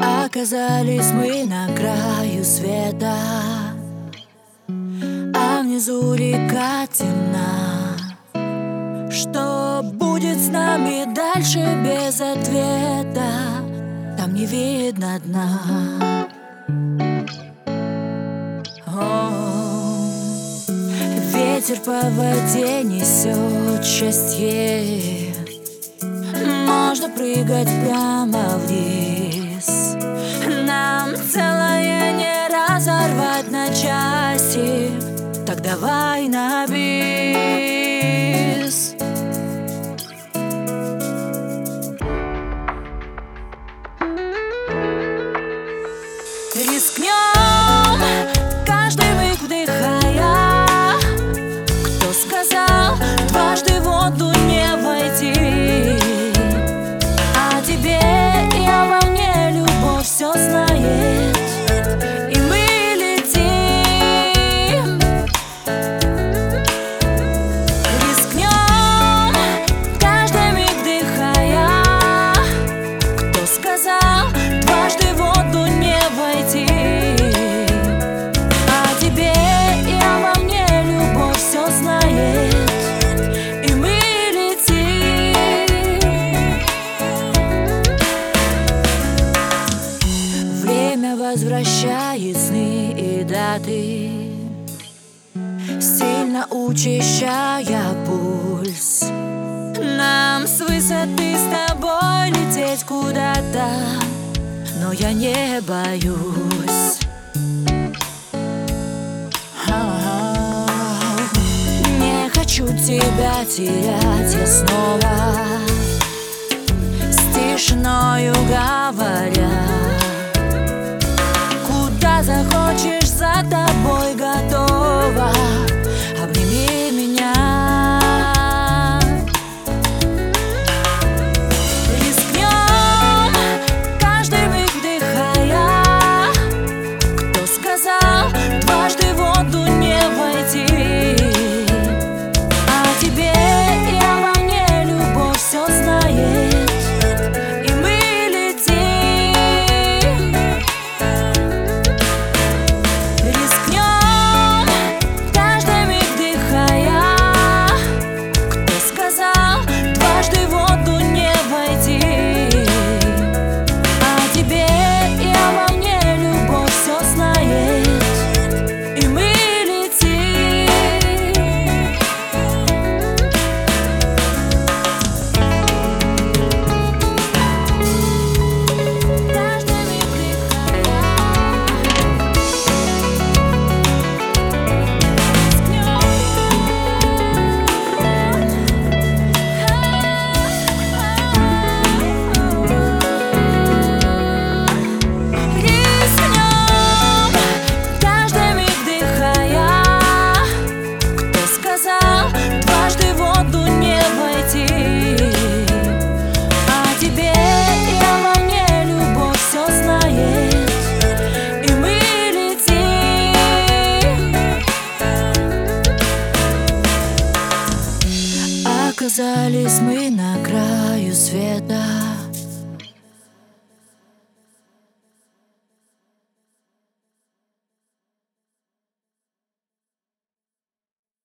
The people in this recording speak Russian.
Оказались мы на краю света А внизу река темна. Что будет с нами дальше без ответа Там не видно дна Ветер по воде несет счастье. Можно прыгать прямо вниз Нам целое не разорвать на части. Так давай на бис Возвращает сны и даты Сильно учащая пульс. Нам с высоты с тобой лететь куда-то Но я не боюсь. Не хочу тебя терять я снова С тишиною говоря plata. Оказались мы на краю света.